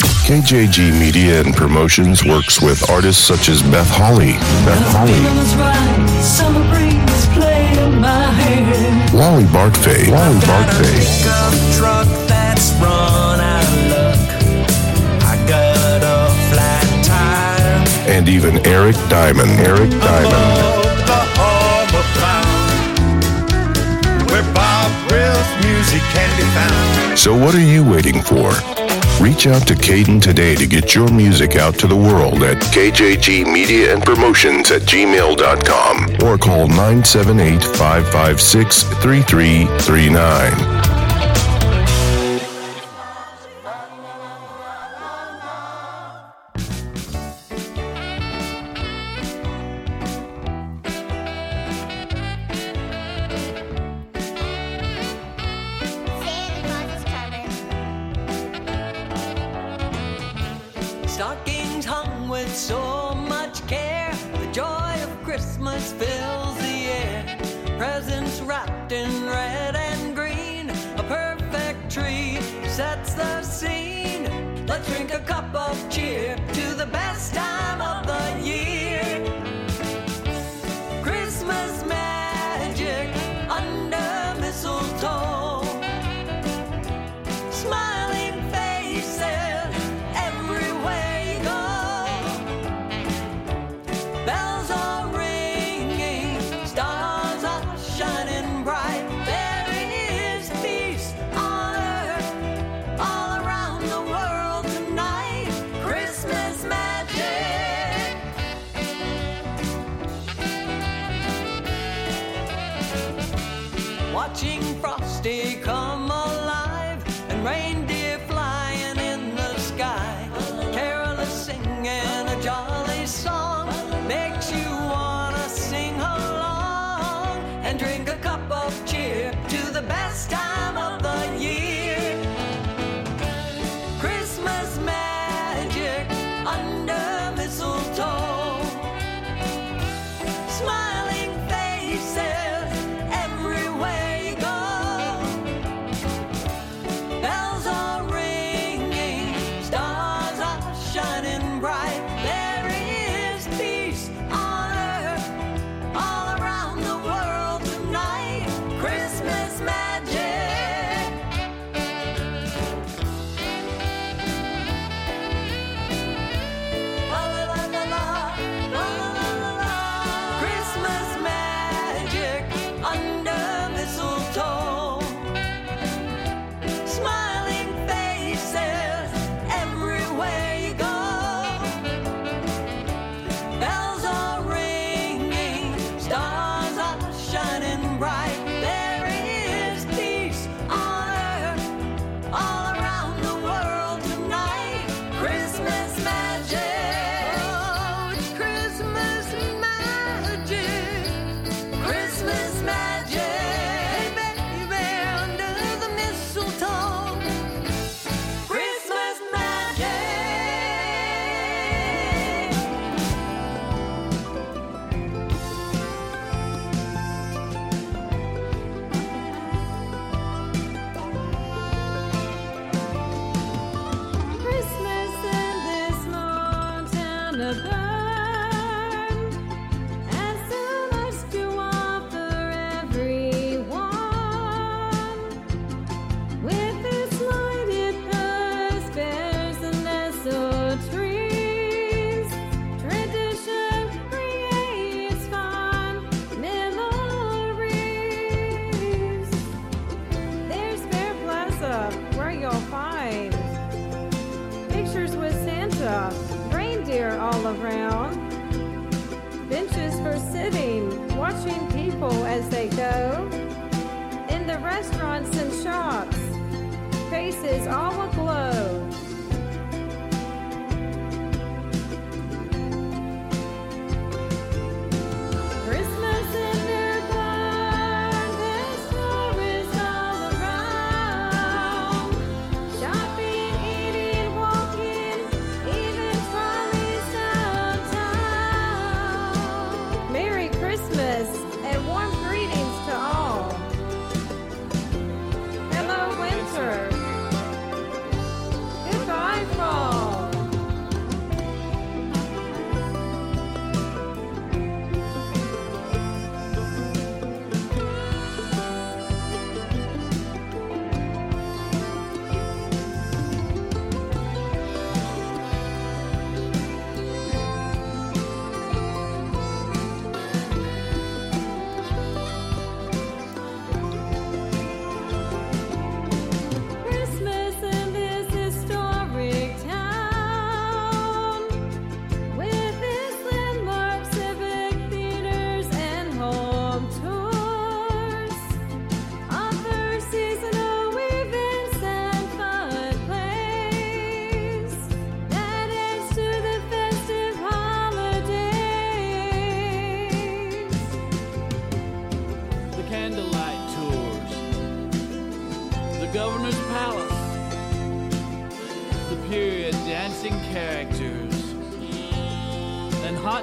KJG Media and Promotions works with artists such as Beth Holly, Beth Holly, Wally Bartfay, Wally Bartfay, and even Eric Diamond, Eric Diamond. So, what are you waiting for? Reach out to Kayden today to get your music out to the world at kjgmediaandpromotions at gmail.com or call 978 556 3339.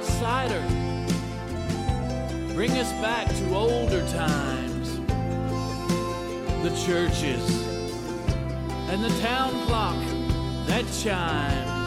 outsider. Bring us back to older times. The churches and the town clock that chimes.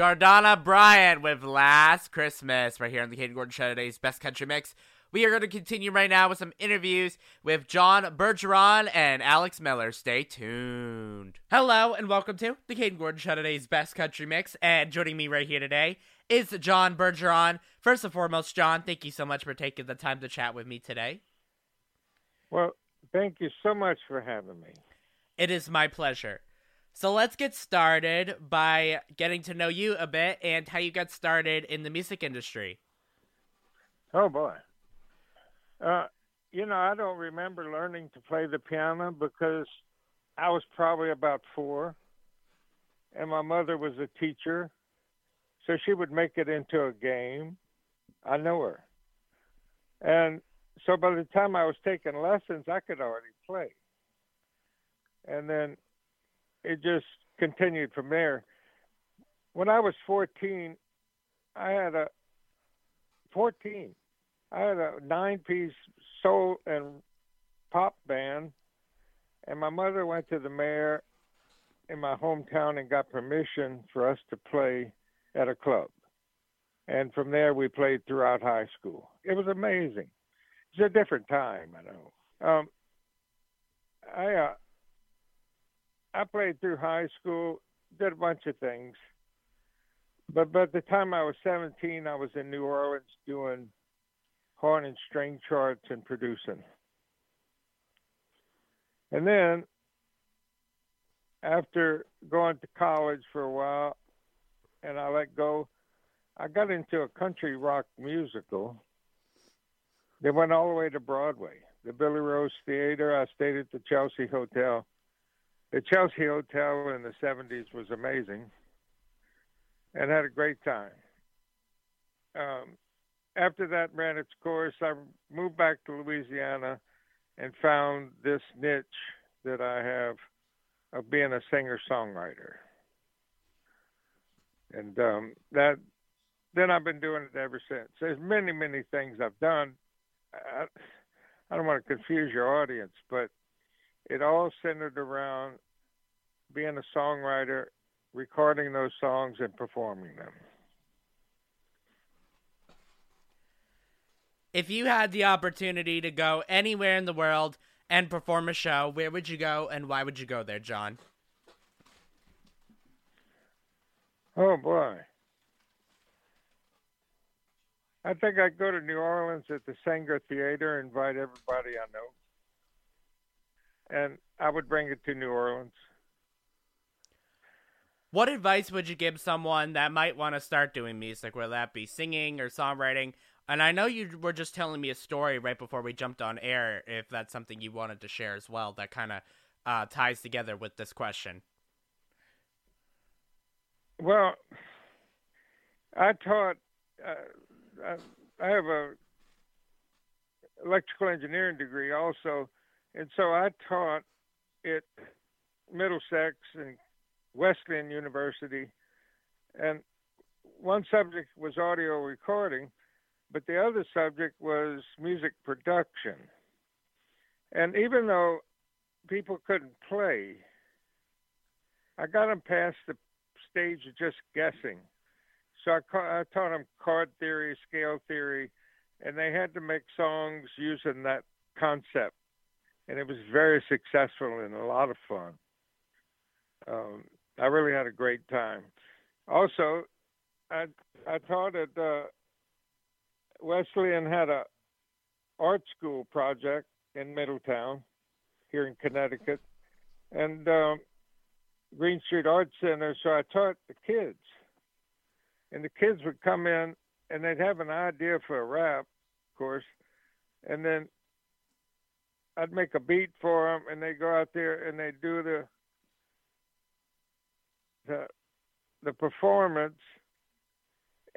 Jordana Bryant with Last Christmas right here on the Kayden Gordon Show today's Best Country Mix. We are going to continue right now with some interviews with John Bergeron and Alex Miller. Stay tuned. Hello and welcome to the Kayden Gordon Show today's Best Country Mix. And joining me right here today is John Bergeron. First and foremost, John, thank you so much for taking the time to chat with me today. Well, thank you so much for having me. It is my pleasure. So let's get started by getting to know you a bit and how you got started in the music industry. Oh boy. Uh, you know, I don't remember learning to play the piano because I was probably about four, and my mother was a teacher, so she would make it into a game. I know her, and so by the time I was taking lessons, I could already play, and then it just continued from there. When I was 14, I had a 14. I had a nine-piece soul and pop band, and my mother went to the mayor in my hometown and got permission for us to play at a club. And from there, we played throughout high school. It was amazing. It's a different time, I know. Um, I uh, I played through high school, did a bunch of things. But by the time I was 17, I was in New Orleans doing horn and string charts and producing. And then, after going to college for a while, and I let go, I got into a country rock musical. They went all the way to Broadway. The Billy Rose Theater. I stayed at the Chelsea Hotel. The Chelsea Hotel in the 70s was amazing and had a great time. Um, after that ran its course, I moved back to Louisiana and found this niche that I have of being a singer songwriter. And um, that then I've been doing it ever since. There's many, many things I've done. I, I don't want to confuse your audience, but it all centered around being a songwriter, recording those songs, and performing them. If you had the opportunity to go anywhere in the world and perform a show, where would you go and why would you go there, John? Oh boy. I think I'd go to New Orleans at the Saenger Theater, and invite everybody I know. And I would bring it to New Orleans. What advice would you give someone that might want to start doing music, whether that be singing or songwriting? And I know you were just telling me a story right before we jumped on air, if that's something you wanted to share as well, that kind of uh, ties together with this question. Well, I taught. Uh, I, I have a electrical engineering degree also, and so I taught at Middlesex and Wesleyan University, and one subject was audio recording, but the other subject was music production. And even though people couldn't play, I got them past the stage of just guessing. So I, ca- I taught them chord theory, scale theory, and they had to make songs using that concept. And it was very successful and a lot of fun. Um, I really had a great time. Also, I I taught at uh, Wesleyan had a art school project in Middletown, here in Connecticut, and um, Green Street Art Center. So I taught the kids, and the kids would come in and they'd have an idea for a rap, of course, and then I'd make a beat for them, and they go out there and they do the the the performance,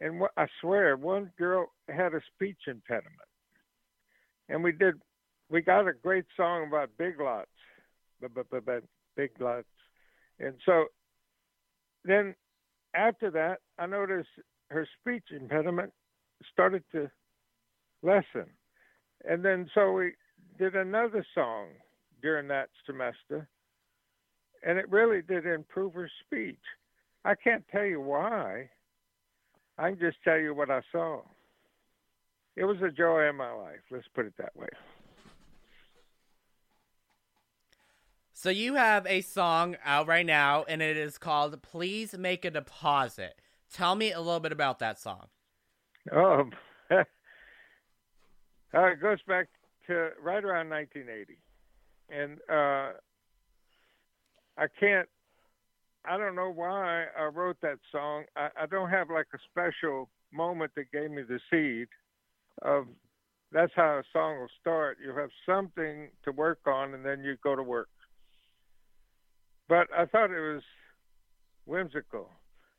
and what, I swear, one girl had a speech impediment, and we did. We got a great song about big lots, big lots, and so then after that, I noticed her speech impediment started to lessen, and then so we did another song during that semester and it really did improve her speech. I can't tell you why. I can just tell you what I saw. It was a joy in my life. Let's put it that way. So you have a song out right now, and it is called "Please Make a Deposit." Tell me a little bit about that song. Oh, uh, it goes back to right around 1980, and uh, I can't. I don't know why I wrote that song. I, I don't have like a special moment that gave me the seed of. That's how a song will start. You have something to work on, and then you go to work. But I thought it was whimsical.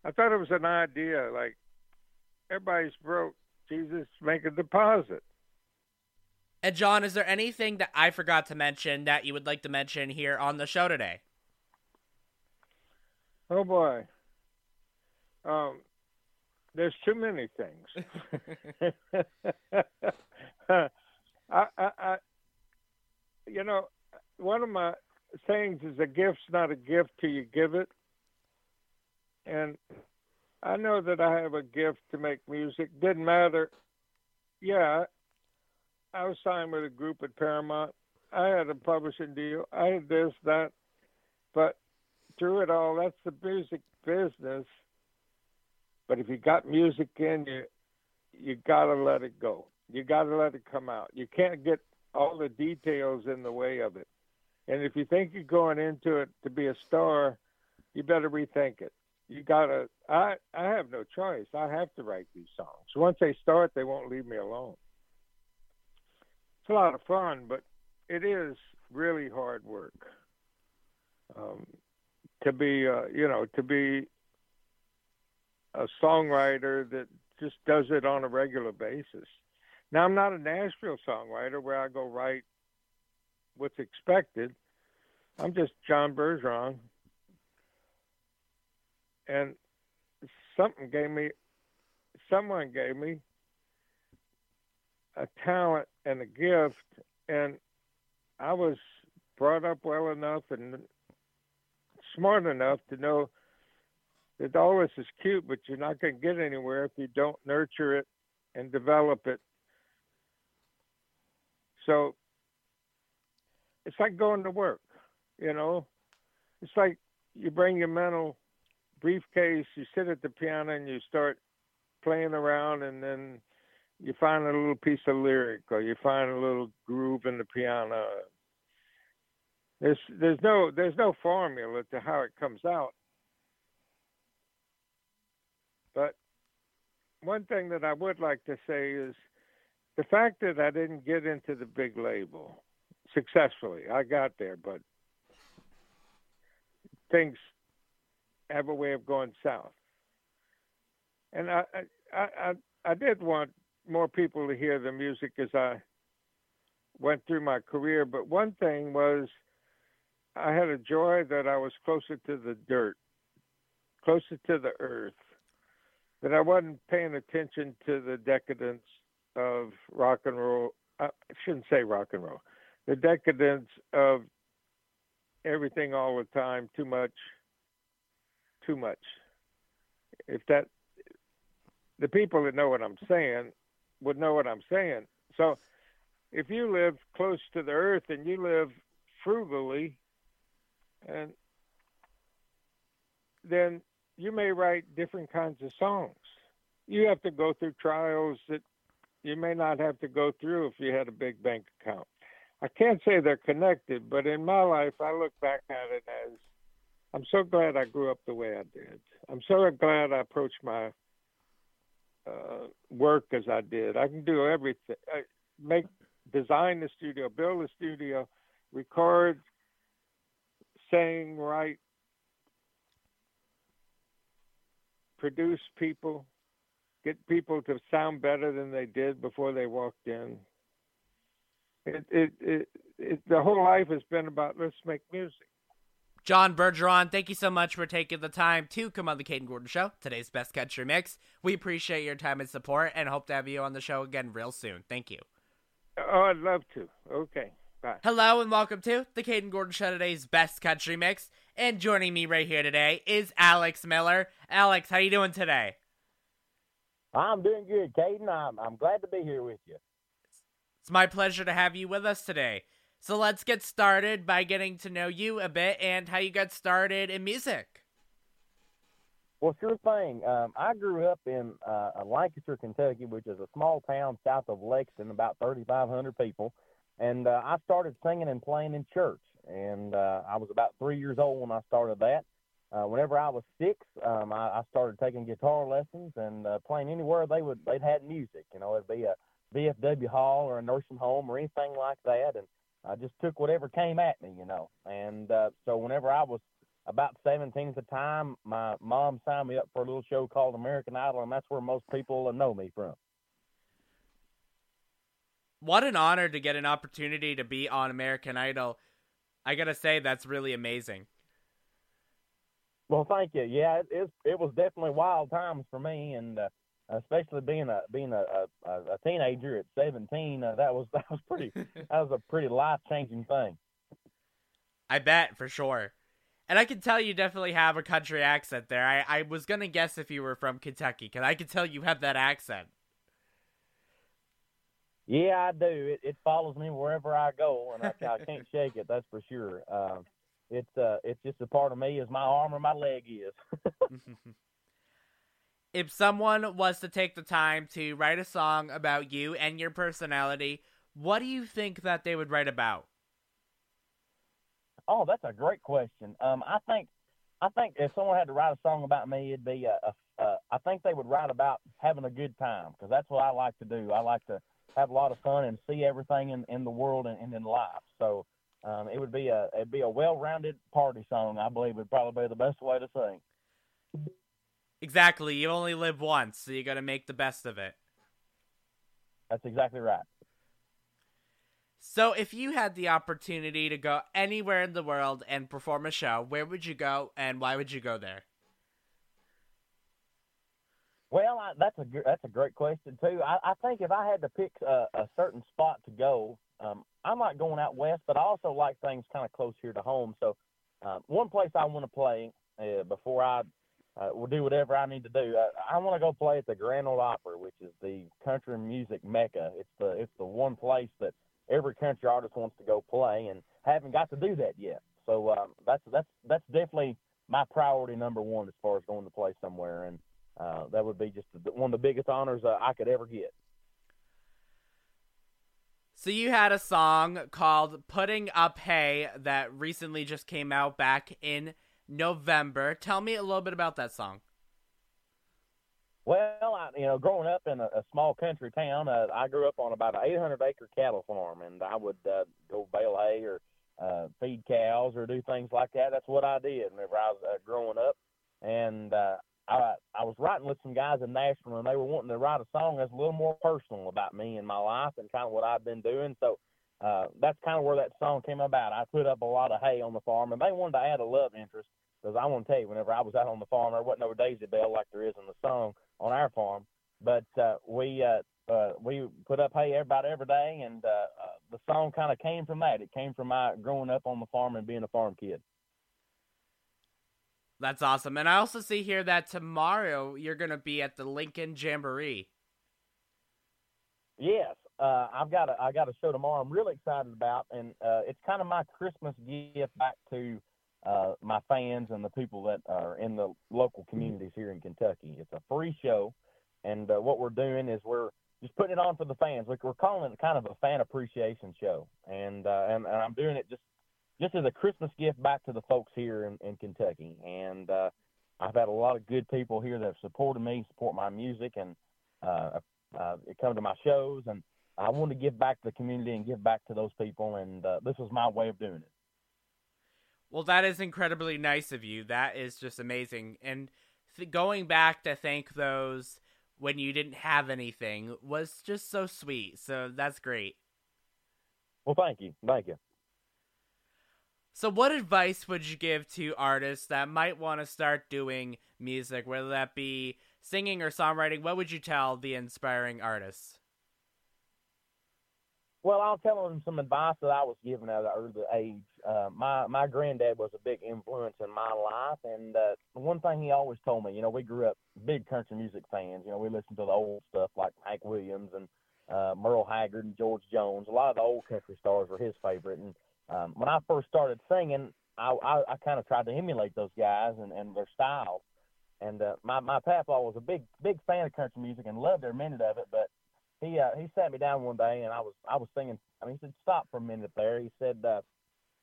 I thought it was an idea like everybody's broke. Jesus, make a deposit. And John, is there anything that I forgot to mention that you would like to mention here on the show today? Oh boy. Um, there's too many things. I, I, I, you know, one of my sayings is a gift's not a gift till you give it. And I know that I have a gift to make music. Didn't matter. Yeah, I was signed with a group at Paramount. I had a publishing deal. I had this, that. But through it all, that's the music business. But if you got music in you, you gotta let it go. You gotta let it come out. You can't get all the details in the way of it. And if you think you're going into it to be a star, you better rethink it. You gotta. I I have no choice. I have to write these songs. Once they start, they won't leave me alone. It's a lot of fun, but it is really hard work. Um, to be, uh, you know, to be a songwriter that just does it on a regular basis. Now, I'm not a Nashville songwriter where I go write what's expected. I'm just John Bergeron. And something gave me, someone gave me a talent and a gift, and I was brought up well enough and smart enough to know that all this is cute, but you're not going to get anywhere if you don't nurture it and develop it. So it's like going to work, you know. It's like you bring your mental briefcase, you sit at the piano and you start playing around, and then you find a little piece of lyric or you find a little groove in the piano. There's there's no there's no formula to how it comes out. But one thing that I would like to say is the fact that I didn't get into the big label successfully. I got there, but things have a way of going south. And I I I, I did want more people to hear the music as I went through my career, but one thing was I had a joy that I was closer to the dirt, closer to the earth, that I wasn't paying attention to the decadence of rock and roll. Uh, I shouldn't say rock and roll, the decadence of everything all the time, too much, too much. If that, the people that know what I'm saying would know what I'm saying. So if you live close to the earth and you live frugally, and then you may write different kinds of songs. You have to go through trials that you may not have to go through if you had a big bank account. I can't say they're connected, but in my life, I look back at it as I'm so glad I grew up the way I did. I'm so glad I approached my uh, work as I did. I can do everything. I make, design the studio, build the studio, record, sing, write, produce people, get people to sound better than they did before they walked in. It, it, it, it, the whole life has been about let's make music. John Bergeron, thank you so much for taking the time to come on the Kayden Gordon Show, today's best country mix. We appreciate your time and support and hope to have you on the show again real soon. Thank you. Oh, I'd love to. Okay. Bye. Hello and welcome to the Kayden Gordon Show, today's best country mix. And joining me right here today is Alex Miller. Alex, how are you doing today? I'm doing good, Kayden. I'm, I'm glad to be here with you. It's my pleasure to have you with us today. So let's get started by getting to know you a bit and how you got started in music. Well, sure thing. Um, I grew up in uh, Lancaster, Kentucky, which is a small town south of Lexington, about 3,500 people. And uh, I started singing and playing in church. And uh, I was about three years old when I started that. Uh, whenever I was six, um, I, I started taking guitar lessons and uh, playing anywhere they would they'd had music. You know, it'd be a VFW hall or a nursing home or anything like that. And I just took whatever came at me, you know. And uh, so whenever I was about 17 at the time, my mom signed me up for a little show called American Idol, and that's where most people know me from. What an honor to get an opportunity to be on American Idol. I gotta say, that's really amazing. Well, thank you. Yeah, it it, it was definitely wild times for me, and uh, especially being a being a, a, a teenager at 17, uh, that was that was pretty that was a pretty life changing thing. I bet for sure. And I can tell you definitely have a country accent there. I, I was gonna guess if you were from Kentucky, because I can tell you have that accent. Yeah, I do. It, it follows me wherever I go, and I, I can't shake it. That's for sure. Uh, it's uh, it's just a part of me, as my arm or my leg is. If someone was to take the time to write a song about you and your personality, what do you think that they would write about? Oh, that's a great question. Um, I think, I think if someone had to write a song about me, it'd be a, I think they would write about having a good time because that's what I like to do. I like to have a lot of fun and see everything in, in the world and, and in life. So um, it would be a it'd be a well-rounded party song. I believe would probably be the best way to sing. Exactly. You only live once, so you got to make the best of it. That's exactly right. So, if you had the opportunity to go anywhere in the world and perform a show, where would you go, and why would you go there? Well, I, that's a that's a great question too. I, I think if I had to pick a, a certain spot to go, um, I like going out west, but I also like things kind of close here to home. So, uh, one place I want to play uh, before I uh, will do whatever I need to do. I, I want to go play at the Grand Ole Opry, which is the country music mecca. It's the it's the one place that every country artist wants to go play, and haven't got to do that yet. So um, that's that's that's definitely my priority number one as far as going to play somewhere, and uh, that would be just one of the biggest honors uh, I could ever get. So you had a song called "Putting Up Hay" that recently just came out back in November. Tell me a little bit about that song. Well, I, you know, growing up in a, a small country town, uh, I grew up on about an 800 acre cattle farm, and I would uh, go bale hay or uh, feed cows or do things like that. That's what I did whenever I was uh, growing up. And uh, I I was writing with some guys in Nashville, and they were wanting to write a song that's a little more personal about me and my life and kind of what I've been doing. So uh, that's kind of where that song came about. I put up a lot of hay on the farm, and they wanted to add a love interest because I want to tell you, whenever I was out on the farm, there wasn't no Daisy Bell like there is in the song on our farm. But uh, we uh, uh, we put up hay about every day, and uh, uh, the song kind of came from that. It came from my growing up on the farm and being a farm kid. That's awesome. And I also see here that tomorrow you're going to be at the Lincoln Jamboree. Yes, uh, I've got a I got a show tomorrow. I'm really excited about, and uh, it's kind of my Christmas gift back to uh, my fans and the people that are in the local communities here in Kentucky. It's a free show, and uh, what we're doing is we're just putting it on for the fans. We're calling it kind of a fan appreciation show, and uh, and, and I'm doing it just just as a Christmas gift back to the folks here in, in Kentucky. And uh, I've had a lot of good people here that have supported me, support my music, and uh, come to my shows. And I want to give back to the community and give back to those people. And uh, this was my way of doing it. Well, that is incredibly nice of you. That is just amazing. And th- going back to thank those when you didn't have anything was just so sweet. So that's great. Well, thank you. Thank you. So, what advice would you give to artists that might want to start doing music, whether that be singing or songwriting? What would you tell the inspiring artists? Well, I'll tell them some advice that I was given at an early age. Uh, my my granddad was a big influence in my life, and uh, one thing he always told me, you know, we grew up big country music fans. You know, we listened to the old stuff like Hank Williams and uh, Merle Haggard and George Jones. A lot of the old country stars were his favorite. And um, when I first started singing, I, I, I kind of tried to emulate those guys and, and their styles. And uh, my my papa was a big big fan of country music and loved every minute of it. But he uh, he sat me down one day and I was I was singing. I mean, he said, "Stop for a minute there." He said, uh,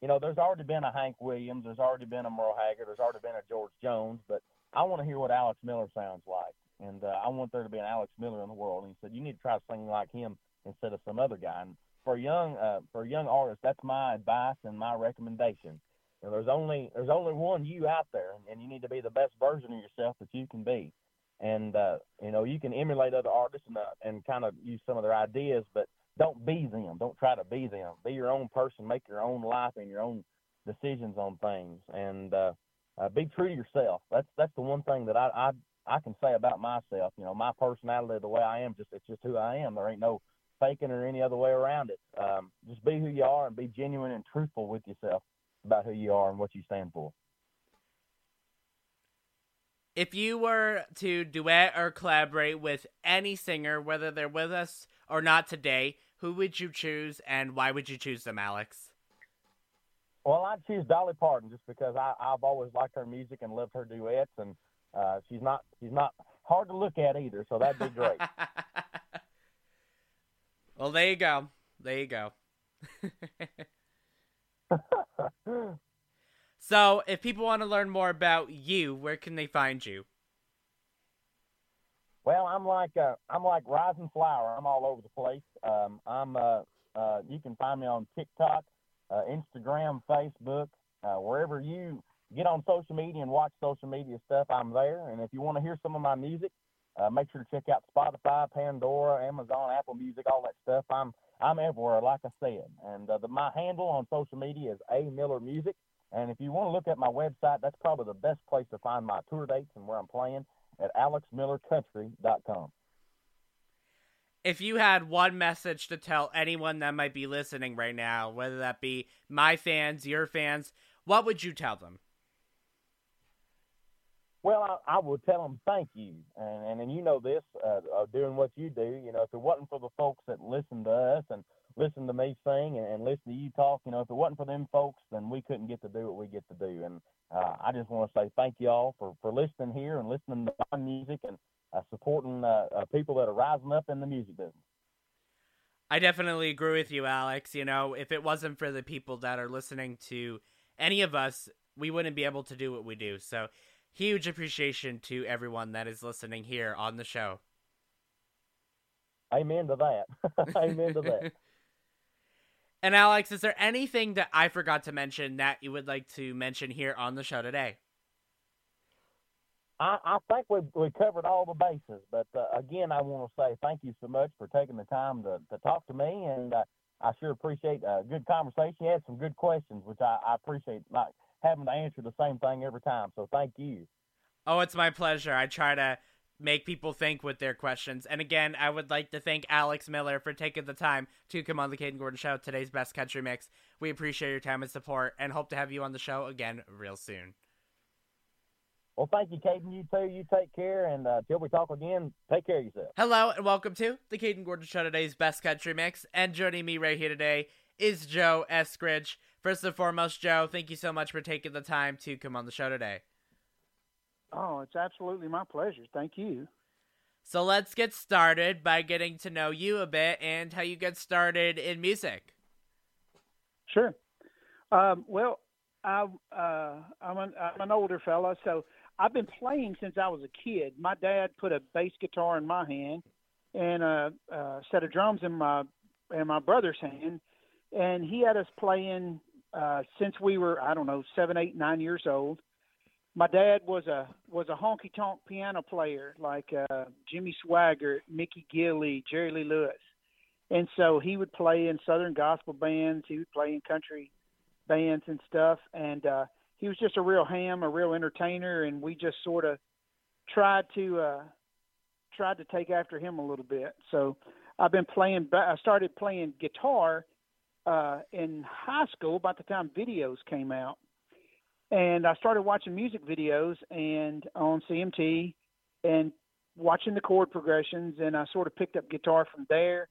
"You know, there's already been a Hank Williams, there's already been a Merle Haggard, there's already been a George Jones, but I want to hear what Alex Miller sounds like, and uh, I want there to be an Alex Miller in the world." And he said, "You need to try singing like him instead of some other guy." And for young uh, for young artist, that's my advice and my recommendation. You know, there's only there's only one you out there, and you need to be the best version of yourself that you can be. And uh, you know, you can emulate other artists and uh, and kind of use some of their ideas, but don't be them. Don't try to be them. Be your own person. Make your own life and your own decisions on things, and uh, uh, be true to yourself. That's that's the one thing that I, I I can say about myself. You know, my personality, the way I am, just it's just who I am. There ain't no faking or any other way around it. Um, just be who you are and be genuine and truthful with yourself about who you are and what you stand for. If you were to duet or collaborate with any singer, whether they're with us or not today, who would you choose and why would you choose them, Alex? Well, I'd choose Dolly Parton just because I, I've always liked her music and loved her duets, and uh, she's not she's not hard to look at either, so that'd be great. well, there you go. There you go. so, if people want to learn more about you, where can they find you? Well, I'm like uh, I'm like rising flower. I'm all over the place. Um, I'm uh, uh, you can find me on TikTok, uh, Instagram, Facebook, uh, wherever you get on social media and watch social media stuff. I'm there. And if you want to hear some of my music, uh, make sure to check out Spotify, Pandora, Amazon, Apple Music, all that stuff. I'm I'm everywhere, like I said. And the, my handle on social media is A Miller Music. And if you want to look at my website, that's probably the best place to find my tour dates and where I'm playing at alexmillercountry.com. If you had one message to tell anyone that might be listening right now, whether that be my fans, your fans, what would you tell them? Well, I, I would tell them thank you, and and, and you know this, uh, uh, doing what you do. You know, if it wasn't for the folks that listen to us and listen to me sing and, and listen to you talk, you know, if it wasn't for them folks, then we couldn't get to do what we get to do. And uh, I just want to say thank you all for for listening here and listening to my music and uh, supporting uh, uh, people that are rising up in the music business. I definitely agree with you, Alex. You know, if it wasn't for the people that are listening to any of us, we wouldn't be able to do what we do. So huge appreciation to everyone that is listening here on the show. Amen to that. Amen to that. and Alex, is there anything that I forgot to mention that you would like to mention here on the show today? I, I think we we covered all the bases, but uh, again, I want to say thank you so much for taking the time to, to talk to me, and uh, I sure appreciate a good conversation. You had some good questions, which I, I appreciate. Like having to answer the same thing every time. So thank you. Oh, it's my pleasure. I try to make people think with their questions. And again, I would like to thank Alex Miller for taking the time to come on the Kayden Gordon Show, today's best country mix. We appreciate your time and support and hope to have you on the show again real soon. Well, thank you, Kayden. You too. You take care. And uh, till we talk again, take care of yourself. Hello, and welcome to the Kayden Gordon Show, today's best country mix. And joining me right here today is Joe Eskridge. First and foremost, Joe, thank you so much for taking the time to come on the show today. Oh, it's absolutely my pleasure. Thank you. So let's get started by getting to know you a bit and how you get started in music. Sure. Um, well, I, uh, I'm, an, I'm an older fella, so I've been playing since I was a kid. My dad put a bass guitar in my hand and a, a set of drums in my in my brother's hand, and he had us playing uh, since we were I don't know seven, eight, nine years old. My dad was a was a honky tonk piano player like uh, Jimmy Swaggart, Mickey Gilley, Jerry Lee Lewis, and so he would play in Southern gospel bands. He would play in country bands and stuff, and uh, he was just a real ham, a real entertainer, and we just sort of tried to uh, tried to take after him a little bit. So I've been playing. I started playing guitar uh, in high school about the time videos came out. And I started watching music videos and on CMT and watching the chord progressions and I sort of picked up guitar from there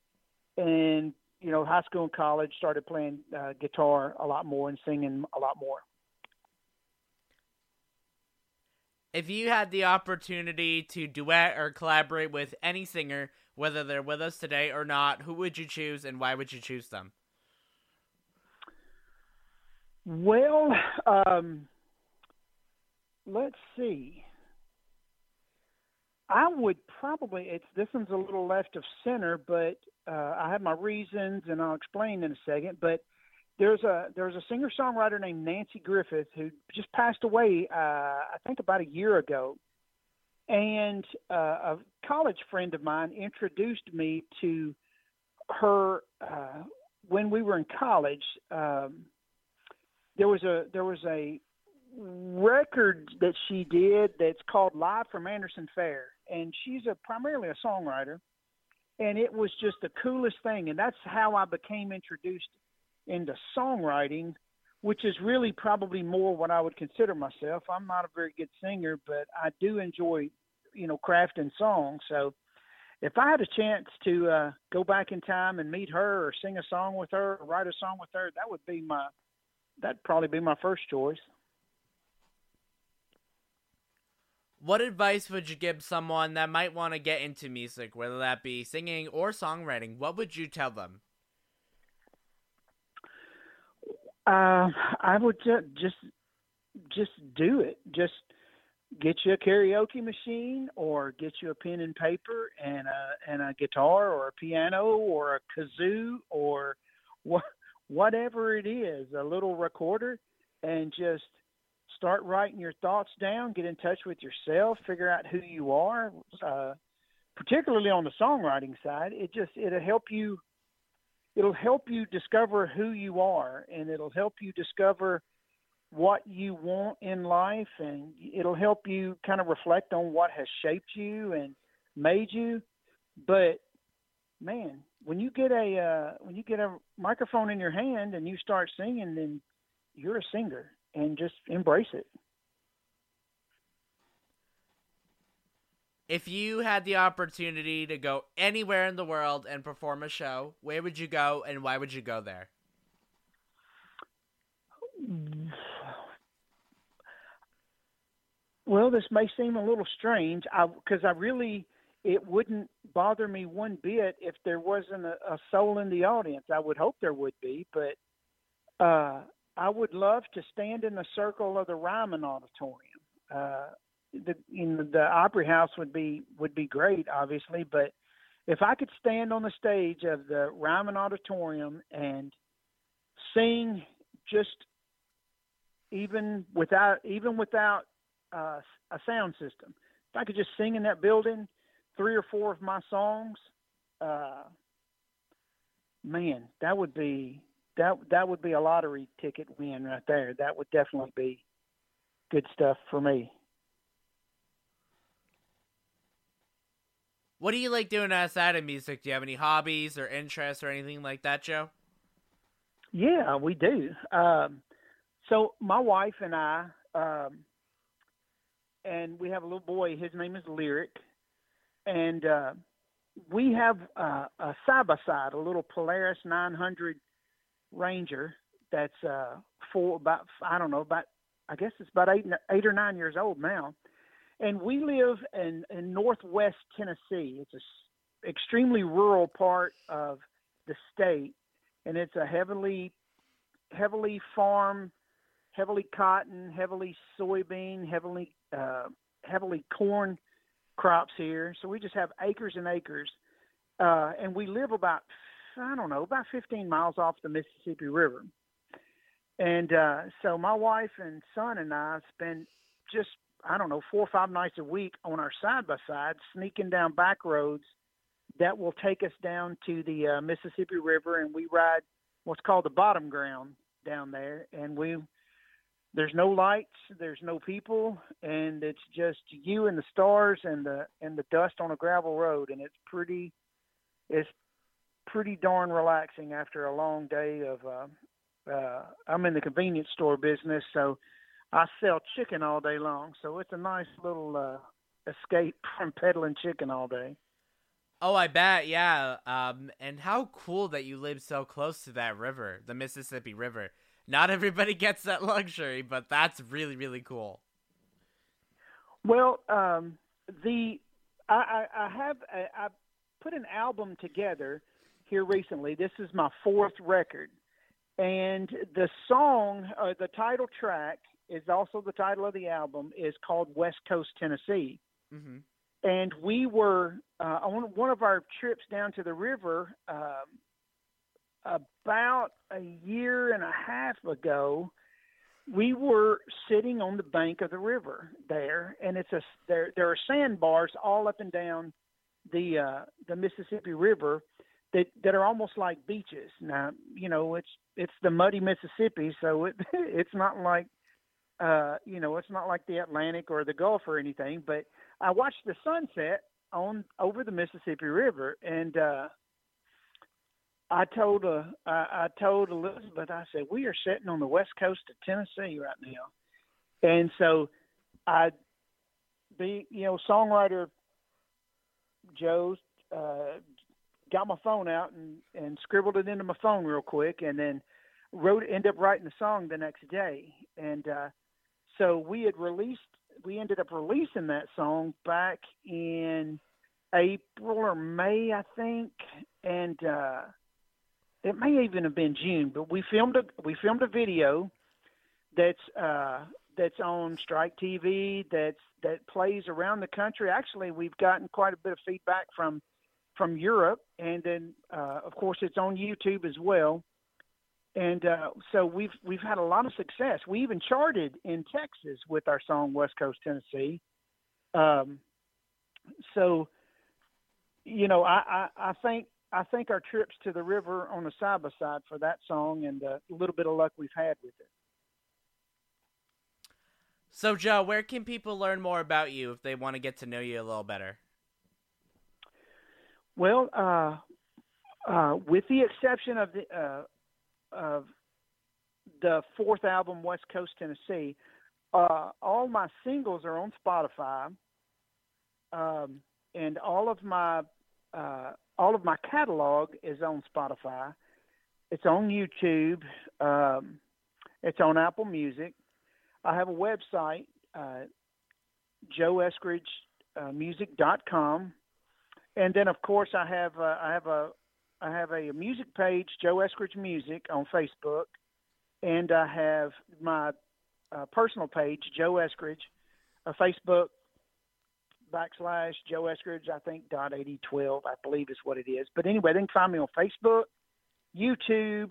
and you know high school and college started playing uh, guitar a lot more and singing a lot more If you had the opportunity to duet or collaborate with any singer, whether they're with us today or not, who would you choose and why would you choose them? Well, um, let's see. I would probably it's this one's a little left of center, but uh, I have my reasons, and I'll explain in a second. But there's a there's a singer songwriter named Nanci Griffith who just passed away, uh, I think about a year ago, and uh, a college friend of mine introduced me to her uh, when we were in college. Um, there was a there was a record that she did that's called Live from Anderson Fair, and she's a primarily a songwriter, and it was just the coolest thing, and that's how I became introduced into songwriting, which is really probably more what I would consider myself. I'm not a very good singer, but I do enjoy, you know, crafting songs. So if I had a chance to uh, go back in time and meet her or sing a song with her or write a song with her, that would be my that'd probably be my first choice. What advice would you give someone that might want to get into music, whether that be singing or songwriting? What would you tell them? Uh, I would ju- just just do it. Just get you a karaoke machine, or get you a pen and paper and a and a guitar, or a piano, or a kazoo, or what whatever it is, a little recorder, and just start writing your thoughts down. Get in touch with yourself. Figure out who you are. Uh, particularly on the songwriting side, it just it'll help you it'll help you discover who you are and it'll help you discover what you want in life and it'll help you kind of reflect on what has shaped you and made you but man when you get a uh, when you get a microphone in your hand and you start singing then you're a singer and just embrace it If you had the opportunity to go anywhere in the world and perform a show, where would you go and why would you go there? Well, this may seem a little strange, because I, I really it wouldn't bother me one bit if there wasn't a, a soul in the audience. I would hope there would be, but uh, I would love to stand in the circle of the Ryman Auditorium. Uh, the in the Opry House would be would be great, obviously, but if I could stand on the stage of the Ryman Auditorium and sing just even without even without uh, a sound system, if I could just sing in that building three or four of my songs, uh, man, that would be that that would be a lottery ticket win right there. That would definitely be good stuff for me. What do you like doing outside of music? Do you have any hobbies or interests or anything like that, Joe? Yeah, we do. Um, so my wife and I, um, and we have a little boy. His name is Lyric, and uh, we have uh, a side by side, a little Polaris 900 Ranger that's uh, for about I don't know about I guess it's about eight eight or nine years old now and we live in, in northwest Tennessee. It's a extremely rural part of the state, and it's a heavily heavily farm, heavily cotton, heavily soybean, heavily uh, heavily corn crops here. So we just have acres and acres, uh, and we live about I don't know about 15 miles off the Mississippi River. And uh, so my wife and son and I spend just I don't know, four or five nights a week on our side by side, sneaking down back roads that will take us down to the uh, Mississippi River, and we ride what's called the bottom ground down there. And we there's no lights, there's no people, and it's just you and the stars and the and the dust on a gravel road, and it's pretty it's pretty darn relaxing after a long day of. Uh, uh, I'm in the convenience store business, so I sell chicken all day long, so it's a nice little uh, escape from peddling chicken all day. Oh, I bet, yeah. Um, and how cool that you live so close to that river, the Mississippi River. Not everybody gets that luxury, but that's really, really cool. Well, um, the I, I, I have a, I put an album together here recently. This is my fourth record, and the song, uh, the title track, is also the title of the album. is called West Coast Tennessee. Mm-hmm. And we were uh, on one of our trips down to the river um, about a year and a half ago we were sitting on the bank of the river there, and it's a there there are sandbars all up and down the uh, the Mississippi River that that are almost like beaches. Now you know it's it's the muddy Mississippi, so it it's not like uh, you know it's not like the Atlantic or the Gulf or anything. But I watched the sunset on over the Mississippi River, and uh, I told uh, I, I told Elizabeth, I said, we are sitting on the west coast of Tennessee right now, and so I, be you know songwriter Joe uh, got my phone out and and scribbled it into my phone real quick, and then wrote ended up writing the song the next day, and uh, so we had released we ended up releasing that song back in April or May, I think, and. uh it may even have been June, but we filmed a we filmed a video that's uh, that's on Strike TV that's that plays around the country. Actually, we've gotten quite a bit of feedback from from Europe, and then uh, of course it's on YouTube as well. And uh, so we've we've had a lot of success. We even charted in Texas with our song West Coast Tennessee. Um, so, you know, I, I, I think I think our trips to the river on the side by side for that song and a little bit of luck we've had with it. So, Joe, where can people learn more about you if they want to get to know you a little better? Well, uh, uh, with the exception of the uh, of the fourth album, West Coast Tennessee, uh, all my singles are on Spotify, um, and all of my uh, all of my catalog is on Spotify. It's on YouTube. Um, it's on Apple Music. I have a website, uh, joeeskridgemusic.com, uh, and then of course I have uh, I have a I have a music page, Joe Eskridge Music, on Facebook, and I have my uh, personal page, Joe Eskridge, a Facebook backslash Joe Eskridge, I think dot eighty twelve, I believe is what it is. But anyway, they can find me on Facebook, YouTube,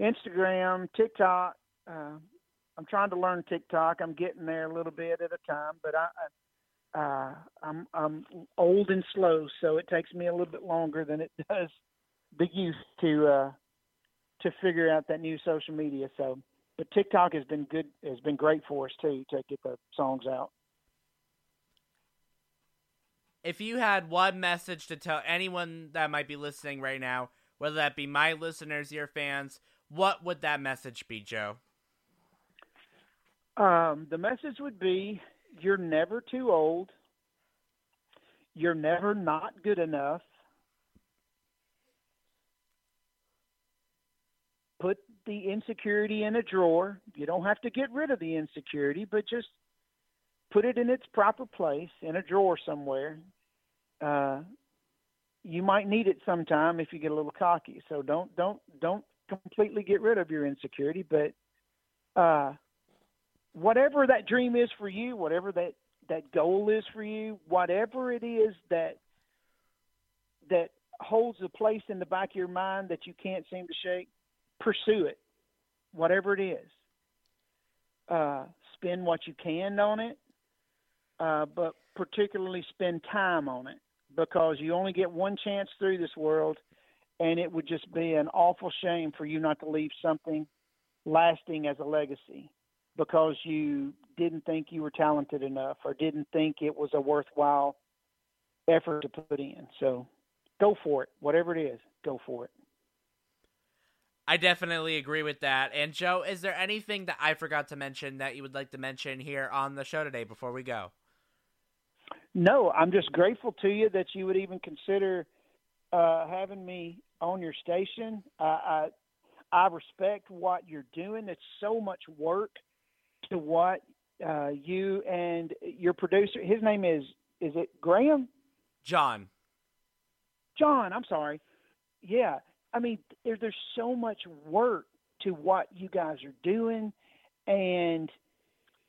Instagram, TikTok. Uh, I'm trying to learn TikTok. I'm getting there a little bit at a time, but I, uh, I'm I'm old and slow, so it takes me a little bit longer than it does the youth to uh, to figure out that new social media. So, but TikTok has been good, has been great for us too to get the songs out if you had one message to tell anyone that might be listening right now, whether that be my listeners, your fans, what would that message be, Joe? Um, the message would be you're never too old. You're never not good enough. Put the insecurity in a drawer. You don't have to get rid of the insecurity, but just put it in its proper place in a drawer somewhere. Uh, you might need it sometime if you get a little cocky. So don't don't don't completely get rid of your insecurity, but uh, whatever that dream is for you, whatever that that goal is for you, whatever it is that that holds a place in the back of your mind that you can't seem to shake, pursue it, whatever it is. Uh, spend what you can on it, uh, but particularly spend time on it because you only get one chance through this world, and it would just be an awful shame for you not to leave something lasting as a legacy because you didn't think you were talented enough or didn't think it was a worthwhile effort to put in. So go for it. Whatever it is, go for it. I definitely agree with that. And Joe, is there anything that I forgot to mention that you would like to mention here on the show today before we go? No, I'm just grateful to you that you would even consider uh, having me on your station. I, I I respect what you're doing. It's so much work to what uh, you and your producer. His name is is it Graham? John. John. I'm sorry. Yeah, I mean, there, there's so much work to what you guys are doing, and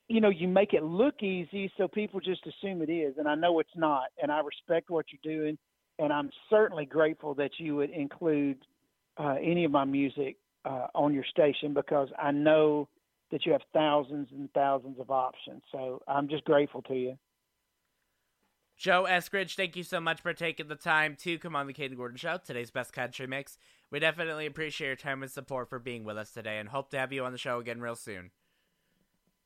you know, you make it look easy, so people just assume it is, and I know it's not. And I respect what you're doing, and I'm certainly grateful that you would include uh, any of my music uh, on your station because I know that you have thousands and thousands of options. So I'm just grateful to you. Joe Eskridge, thank you so much for taking the time to come on the Kayden Gordon Show, today's best country mix. We definitely appreciate your time and support for being with us today and hope to have you on the show again real soon.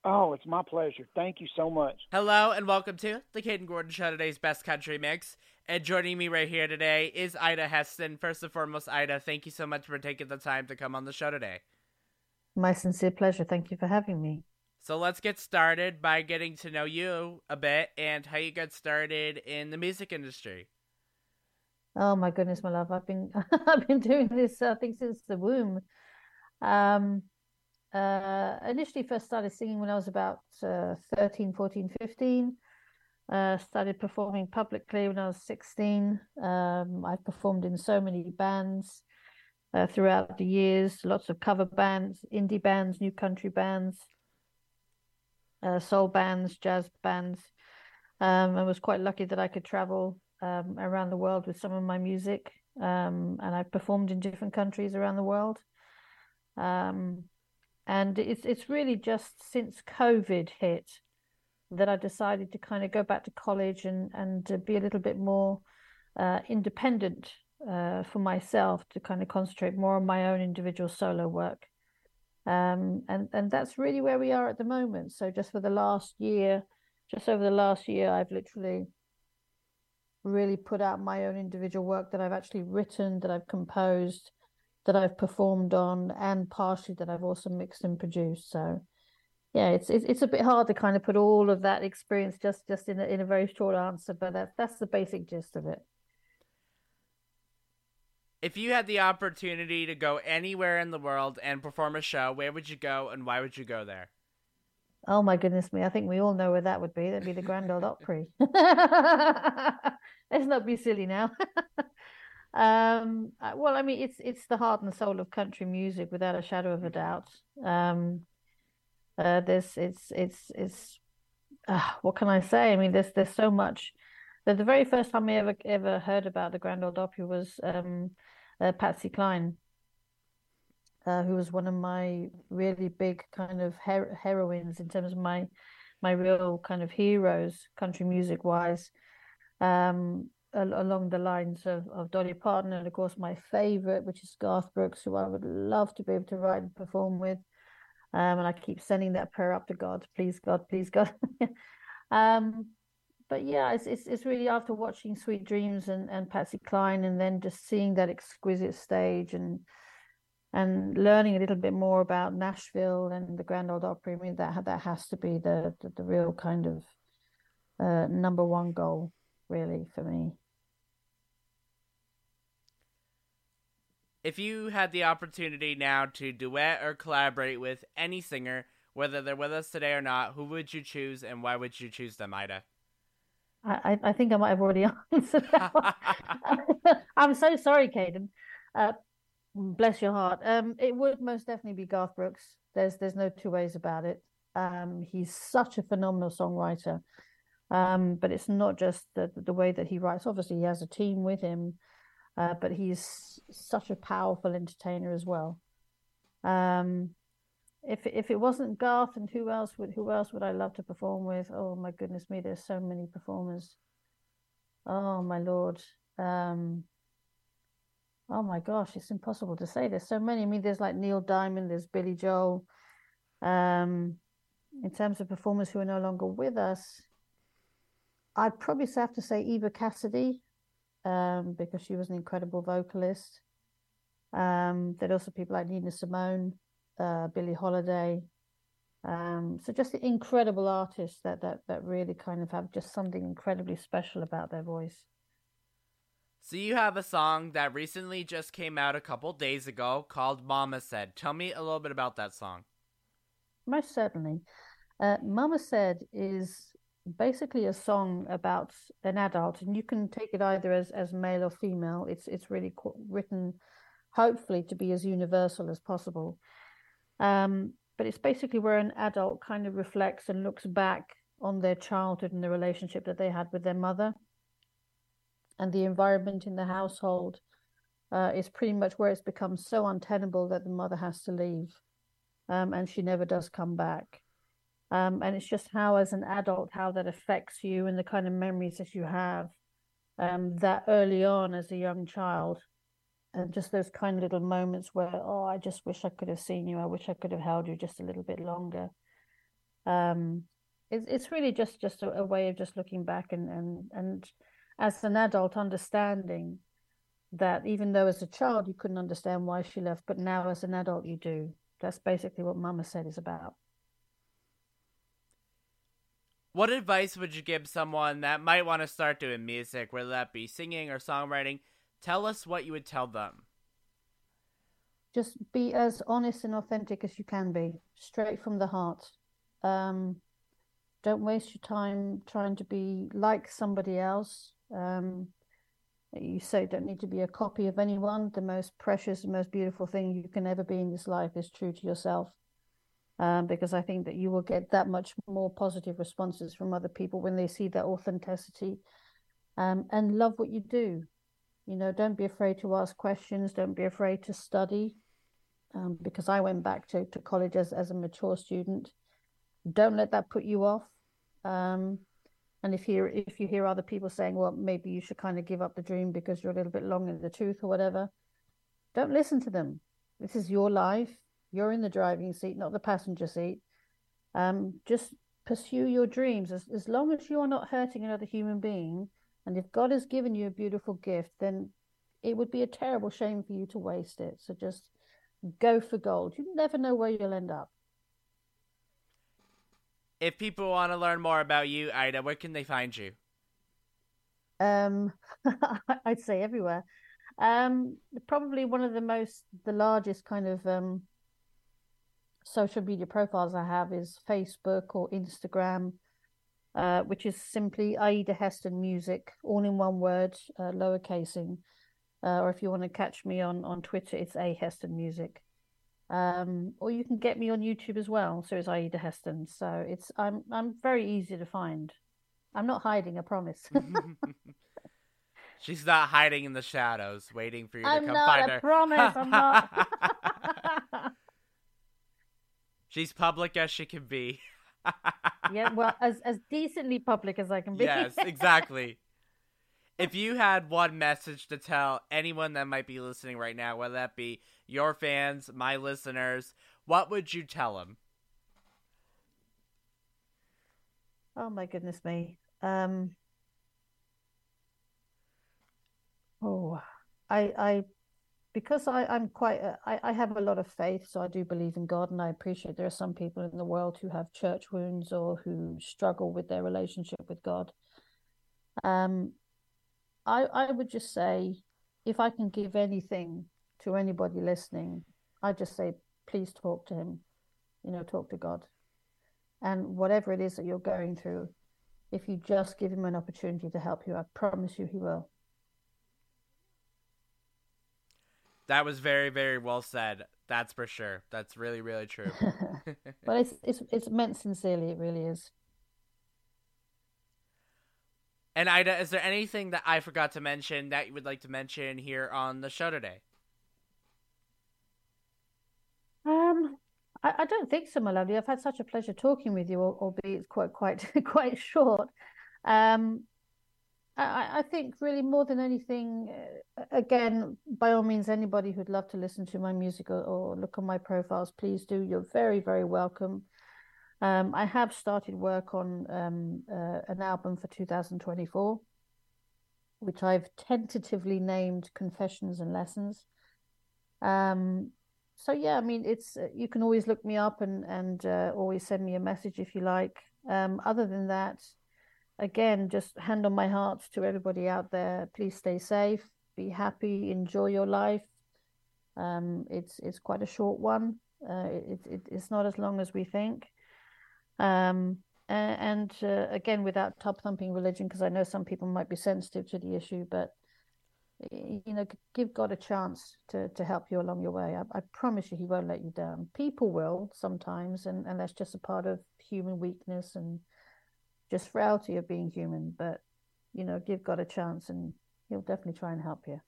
Oh, it's my pleasure. Thank you so much. Hello and welcome to the Kayden Gordon Show, today's best country mix. And joining me right here today is Ida Heston. First and foremost, Ida, thank you so much for taking the time to come on the show today. My sincere pleasure. Thank you for having me. So let's get started by getting to know you a bit and how you got started in the music industry. Oh my goodness, my love. I've been I've been doing this I think since the womb. Um uh initially first started singing when I was about uh, 13, 14, 15. Uh, started performing publicly when I was 16. Um, I've performed in so many bands uh, throughout the years, lots of cover bands, indie bands, new country bands, uh, soul bands, jazz bands. Um, I was quite lucky that I could travel um, around the world with some of my music, um, and I've performed in different countries around the world. Um, and it's it's really just since COVID hit that I decided to kind of go back to college and and be a little bit more uh, independent uh, for myself to kind of concentrate more on my own individual solo work. Um, and and that's really where we are at the moment. So just for the last year, just over the last year, I've literally really put out my own individual work that I've actually written, that I've composed, that I've performed on, and partially that I've also mixed and produced. So yeah, it's it's it's a bit hard to kind of put all of that experience just just in a, in a very short answer, but that's that's the basic gist of it. If you had the opportunity to go anywhere in the world and perform a show, where would you go and why would you go there? Oh my goodness me! I think we all know where that would be. That'd be the Grand Ole Opry. Let's not be silly now. um, uh, well, I mean, it's it's the heart and soul of country music, without a shadow of a doubt. Um, uh, there's it's it's it's uh, what can I say? I mean, there's there's so much. The, the very first time I ever ever heard about the Grand Ole Opry was um, uh, Patsy Cline, uh, who was one of my really big kind of her- heroines in terms of my my real kind of heroes, country music wise, um, along the lines of, of Dolly Parton, and of course my favorite, which is Garth Brooks, who I would love to be able to write and perform with. Um, and I keep sending that prayer up to God, please God, please God. um, but yeah, it's, it's it's really after watching Sweet Dreams and, and Patsy Cline, and then just seeing that exquisite stage and and learning a little bit more about Nashville and the Grand Ole Opry. I mean, that that has to be the the, the real kind of uh, number one goal, really, for me. If you had the opportunity now to duet or collaborate with any singer, whether they're with us today or not, who would you choose and why would you choose them, Ida? I, I think I might have already answered that one. I'm so sorry, Kayden. Uh, bless your heart. Um, it would most definitely be Garth Brooks. There's there's no two ways about it. Um, he's such a phenomenal songwriter. Um, but it's not just the the way that he writes. Obviously, he has a team with him, uh, but he's such a powerful entertainer as well. Um, if if it wasn't Garth, and who else would who else would I love to perform with? Oh my goodness me, there's so many performers. Oh my lord. Um, oh my gosh, it's impossible to say. There's so many. I mean, there's like Neil Diamond, there's Billy Joel. Um, in terms of performers who are no longer with us, I'd probably have to say Eva Cassidy, um, because she was an incredible vocalist. Um, there'd also people like Nina Simone uh, Billie Holiday. Um, so just the incredible artists that, that that really kind of have just something incredibly special about their voice. So you have a song that recently just came out a couple days ago called Mama Said. Tell me a little bit about that song. Most certainly. Uh, Mama Said is basically a song about an adult, and you can take it either as, as male or female. It's it's really written, hopefully, to be as universal as possible. Um, but it's basically where an adult kind of reflects and looks back on their childhood and the relationship that they had with their mother, and the environment in the household uh, is pretty much where it's become so untenable that the mother has to leave, um, and she never does come back. Um, and it's just how, as an adult, how that affects you and the kind of memories that you have um, that early on as a young child, and just those kind of little moments where, oh, I just wish I could have seen you. I wish I could have held you just a little bit longer. Um, it's it's really just just a, a way of just looking back and and and as an adult understanding that even though as a child you couldn't understand why she left, but now as an adult you do. That's basically what Mama said is about. What advice would you give someone that might want to start doing music, whether that be singing or songwriting? Tell us what you would tell them. Just be as honest and authentic as you can be, straight from the heart. Um, don't waste your time trying to be like somebody else. Um, you say don't need to be a copy of anyone. The most precious, most beautiful thing you can ever be in this life is true to yourself. Um, because I think that you will get that much more positive responses from other people when they see that authenticity um, and love what you do. You know, don't be afraid to ask questions. Don't be afraid to study. Um, because I went back to, to college as, as a mature student. Don't let that put you off. Um, and if you if you hear other people saying, well, maybe you should kind of give up the dream because you're a little bit long in the tooth or whatever, don't listen to them. This is your life. You're in the driving seat, not the passenger seat. Um, just pursue your dreams as as long as you are not hurting another human being. And if God has given you a beautiful gift, then it would be a terrible shame for you to waste it. So just go for gold. You never know where you'll end up. If people want to learn more about you, Ida, where can they find you? Um, I'd say everywhere. Um, probably one of the most, the largest kind of um, social media profiles I have is Facebook or Instagram, uh, which is simply Aida Heston Music, all in one word, uh, lowercasing. Uh, or if you want to catch me on on Twitter, it's A Heston Music. Um, or you can get me on YouTube as well. So it's Aida Heston. So it's I'm I'm very easy to find. I'm not hiding, I promise. She's not hiding in the shadows, waiting for you to I'm come not, find I her. promise, I'm not. She's public as she can be. yeah, well, as as decently public as I can be. yes, exactly. If you had one message to tell anyone that might be listening right now, whether that be your fans, my listeners, what would you tell them? Oh my goodness me. Um Oh, I I because I I'm quite I I have a lot of faith, so I do believe in God, and I appreciate there are some people in the world who have church wounds or who struggle with their relationship with God. Um, I I would just say, if I can give anything to anybody listening, I just say, please talk to Him. You know, talk to God, and whatever it is that you're going through, if you just give Him an opportunity to help you, I promise you He will. That was very, very well said. That's for sure. That's really, really true. But it's it's it's meant sincerely. It really is. and Ida, is there anything that I forgot to mention that you would like to mention here on the show today? Um, I, I don't think so, my lovely. I've had such a pleasure talking with you, albeit it's quite quite quite short. Um, I, I think really more than anything, uh, again, by all means, anybody who'd love to listen to my music or, or look on my profiles, please do. You're very very welcome. Um, I have started work on um, uh, an album for 2024, which I've tentatively named Confessions and Lessons. Um, so yeah, I mean, it's uh, you can always look me up and and uh, always send me a message if you like. Um, other than that, again, just hand on my heart to everybody out there. Please stay safe, be happy, enjoy your life. Um, it's it's quite a short one. Uh, it, it it's not as long as we think. Um, and uh, again, without top thumping religion, because I know some people might be sensitive to the issue, but you know, give God a chance to to help you along your way. I, I promise you, He won't let you down. People will sometimes, and and that's just a part of human weakness and just frailty of being human. But you know, give God a chance, and He'll definitely try and help you.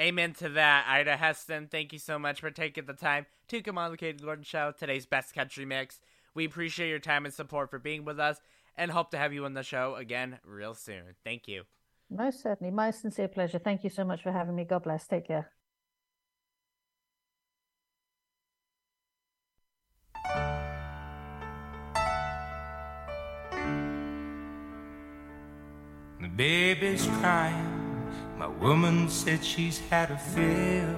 Amen to that, Ida Heston. Thank you so much for taking the time to come on the Kayden Gordon Show, today's best country mix. We appreciate your time and support for being with us, and hope to have you on the show again real soon. Thank you. Most certainly, my sincere pleasure. Thank you so much for having me. God bless. Take care. Baby's crying. My woman said she's had a fill.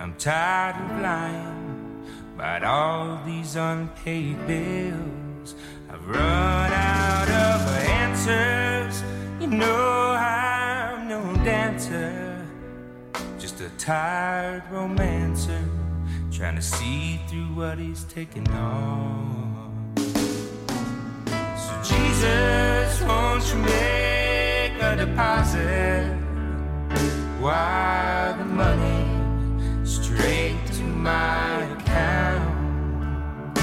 I'm tired of lying about all these unpaid bills. I've run out of answers. You know I'm no dancer, just a tired romancer trying to see through what he's taking on. Jesus, won't you make a deposit? Wire the money straight to my account.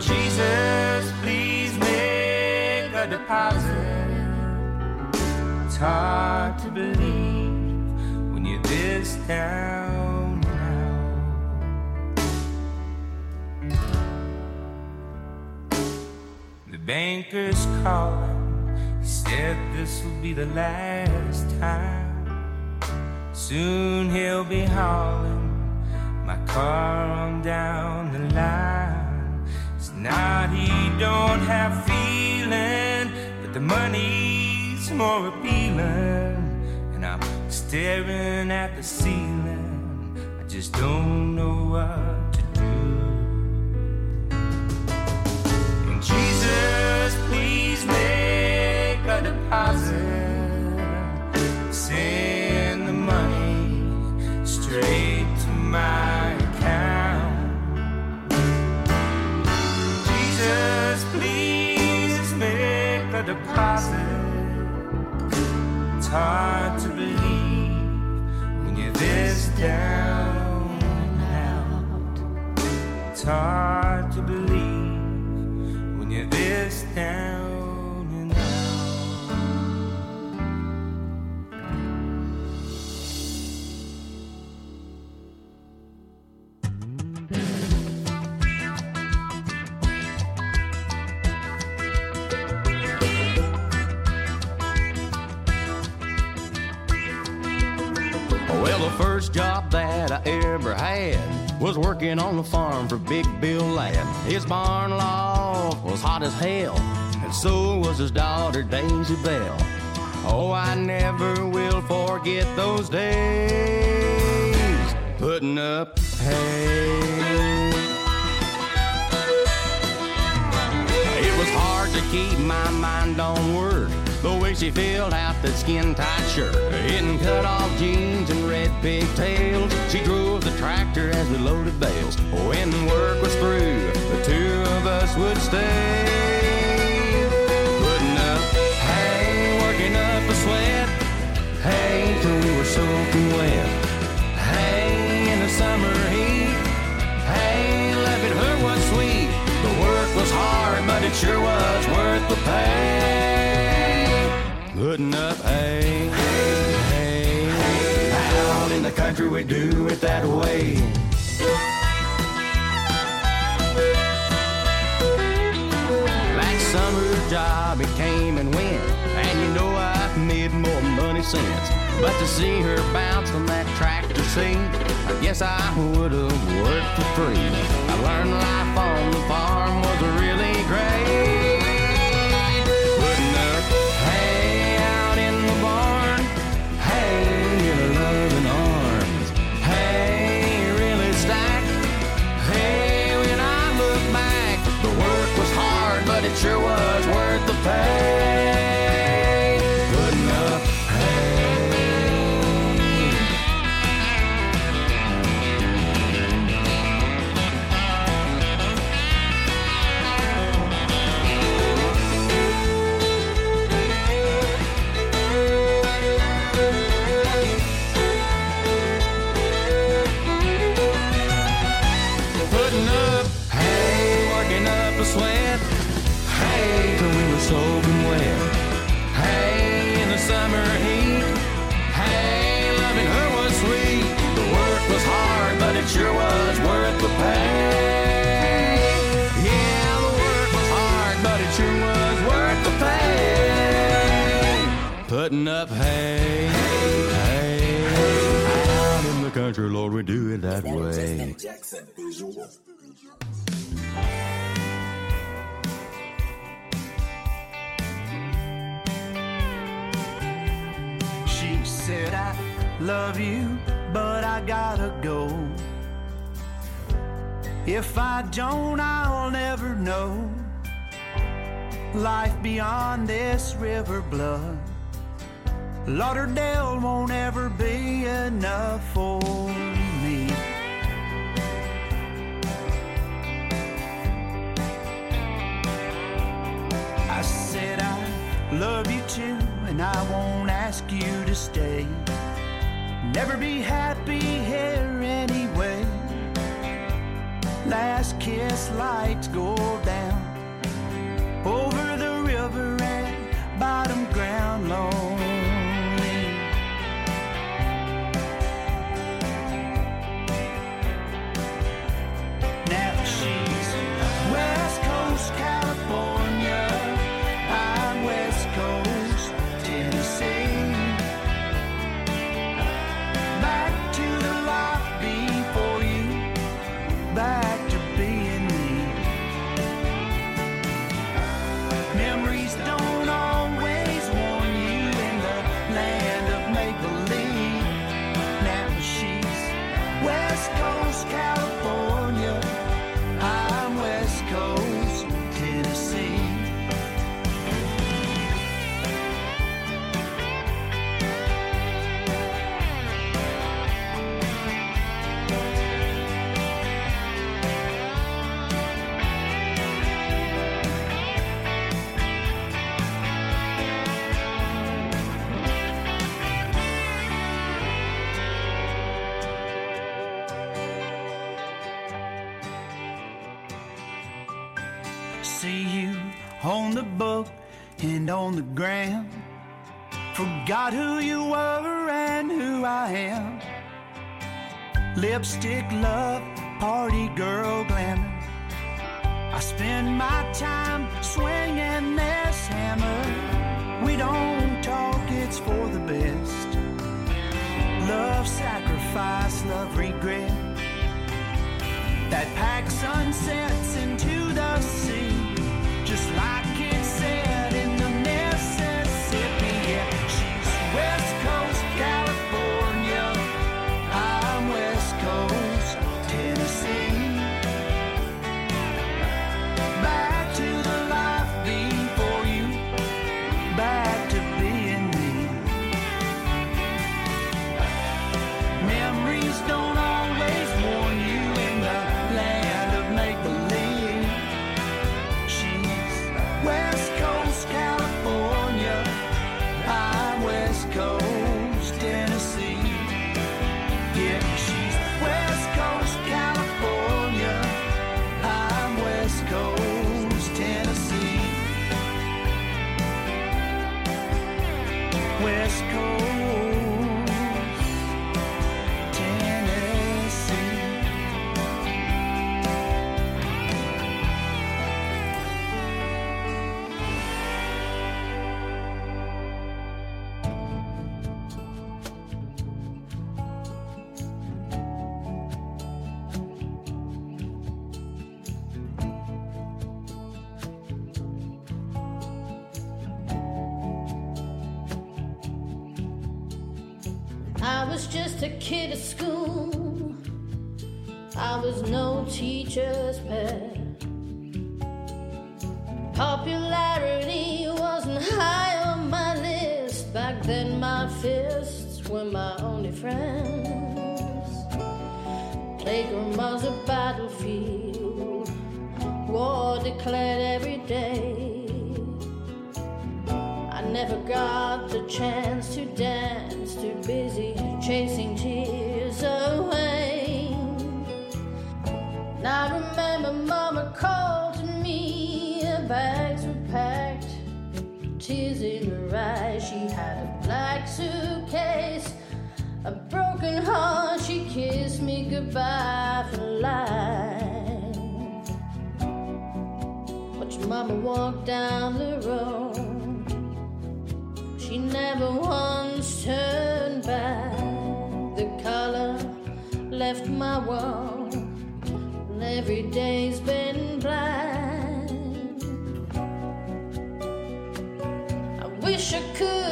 Jesus, please make a deposit. It's hard to believe when you're this down banker's calling. He said this will be the last time. Soon he'll be hauling my car on down the line. It's not he don't have feeling, but the money's more appealing. And I'm staring at the ceiling. I just don't know what please make a deposit. Send the money straight to my account. Jesus, please make a deposit. It's hard to believe when you're this down and out. It's hard down and Well, the first job that I ever had was working on the farm for Big Bill Ladd. His barn loft was hot as hell, and so was his daughter Daisy Bell. Oh, I never will forget those days putting up hay. It was hard to keep my mind on work. The way she filled out that skin tight shirt in cut off jeans and red pigtails. She drove the tractor as we loaded bales. When work was through, the two of us would stay. Putting up hay, working up a sweat. Hay till we were soaking wet. Hay in the summer heat. Hey, left it was sweet. The work was hard, but it sure was worth the pay. Putting up hay, hay, hay. Out in the country we do it that way. That summer job, it came and went. And you know I've made more money since. But to see her bounce from that tractor seat, I guess I would have worked for free. I learned life on the farm was really great. Sure was worth the pay. Cutting up hay. Hey, out in the country, Lord, we do it that way. She said, I love you, but I gotta go. If I don't, I'll never know life beyond this river blood. Lauderdale won't ever be enough for me. I said I love you too, and I won't ask you to stay. Never be happy here anyway. Last kiss lights go down over the river and bottom ground lonely. Forgot who you were and who I am. Lipstick love, party girl glamour. I spend my time swinging this hammer. We don't talk, it's for the best. Love, sacrifice, love, regret. That pack sunsets into the sea, just like Back my fists were my only friends. Playground a battlefield. War declared every day. I never got the chance to dance, too busy chasing tears away. And I remember Mama called me, packed, tears in her eyes. She had a black suitcase, a broken heart. She kissed me goodbye for life. Watch mama walk down the road. She never once turned back. The color left my world. and every day's been black. wish I could.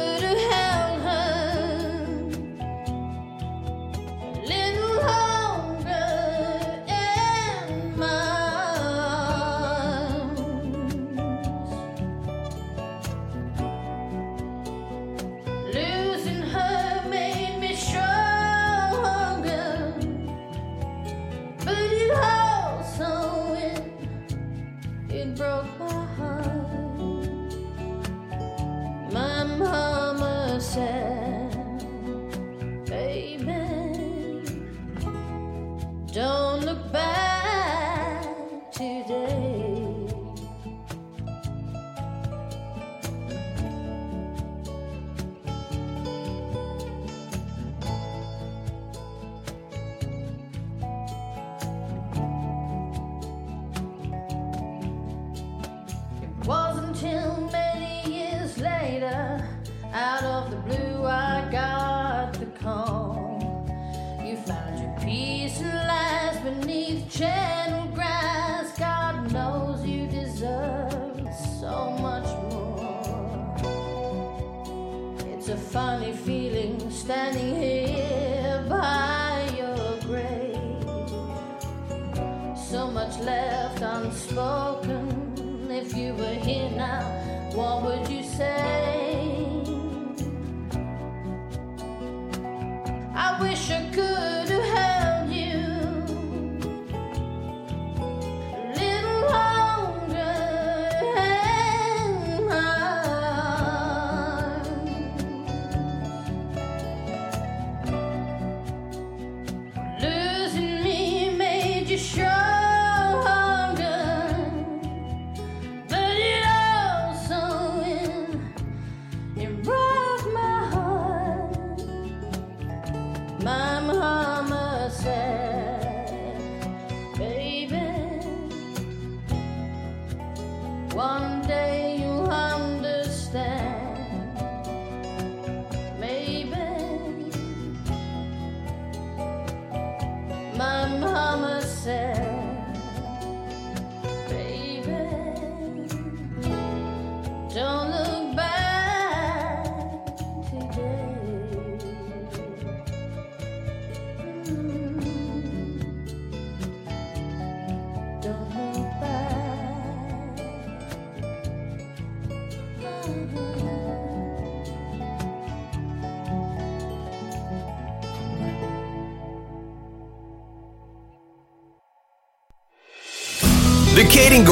standing here by your grave. So much left unspoken. If you were here now, what would you say?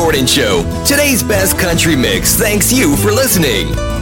Show. Today's best country mix. Thanks you for listening.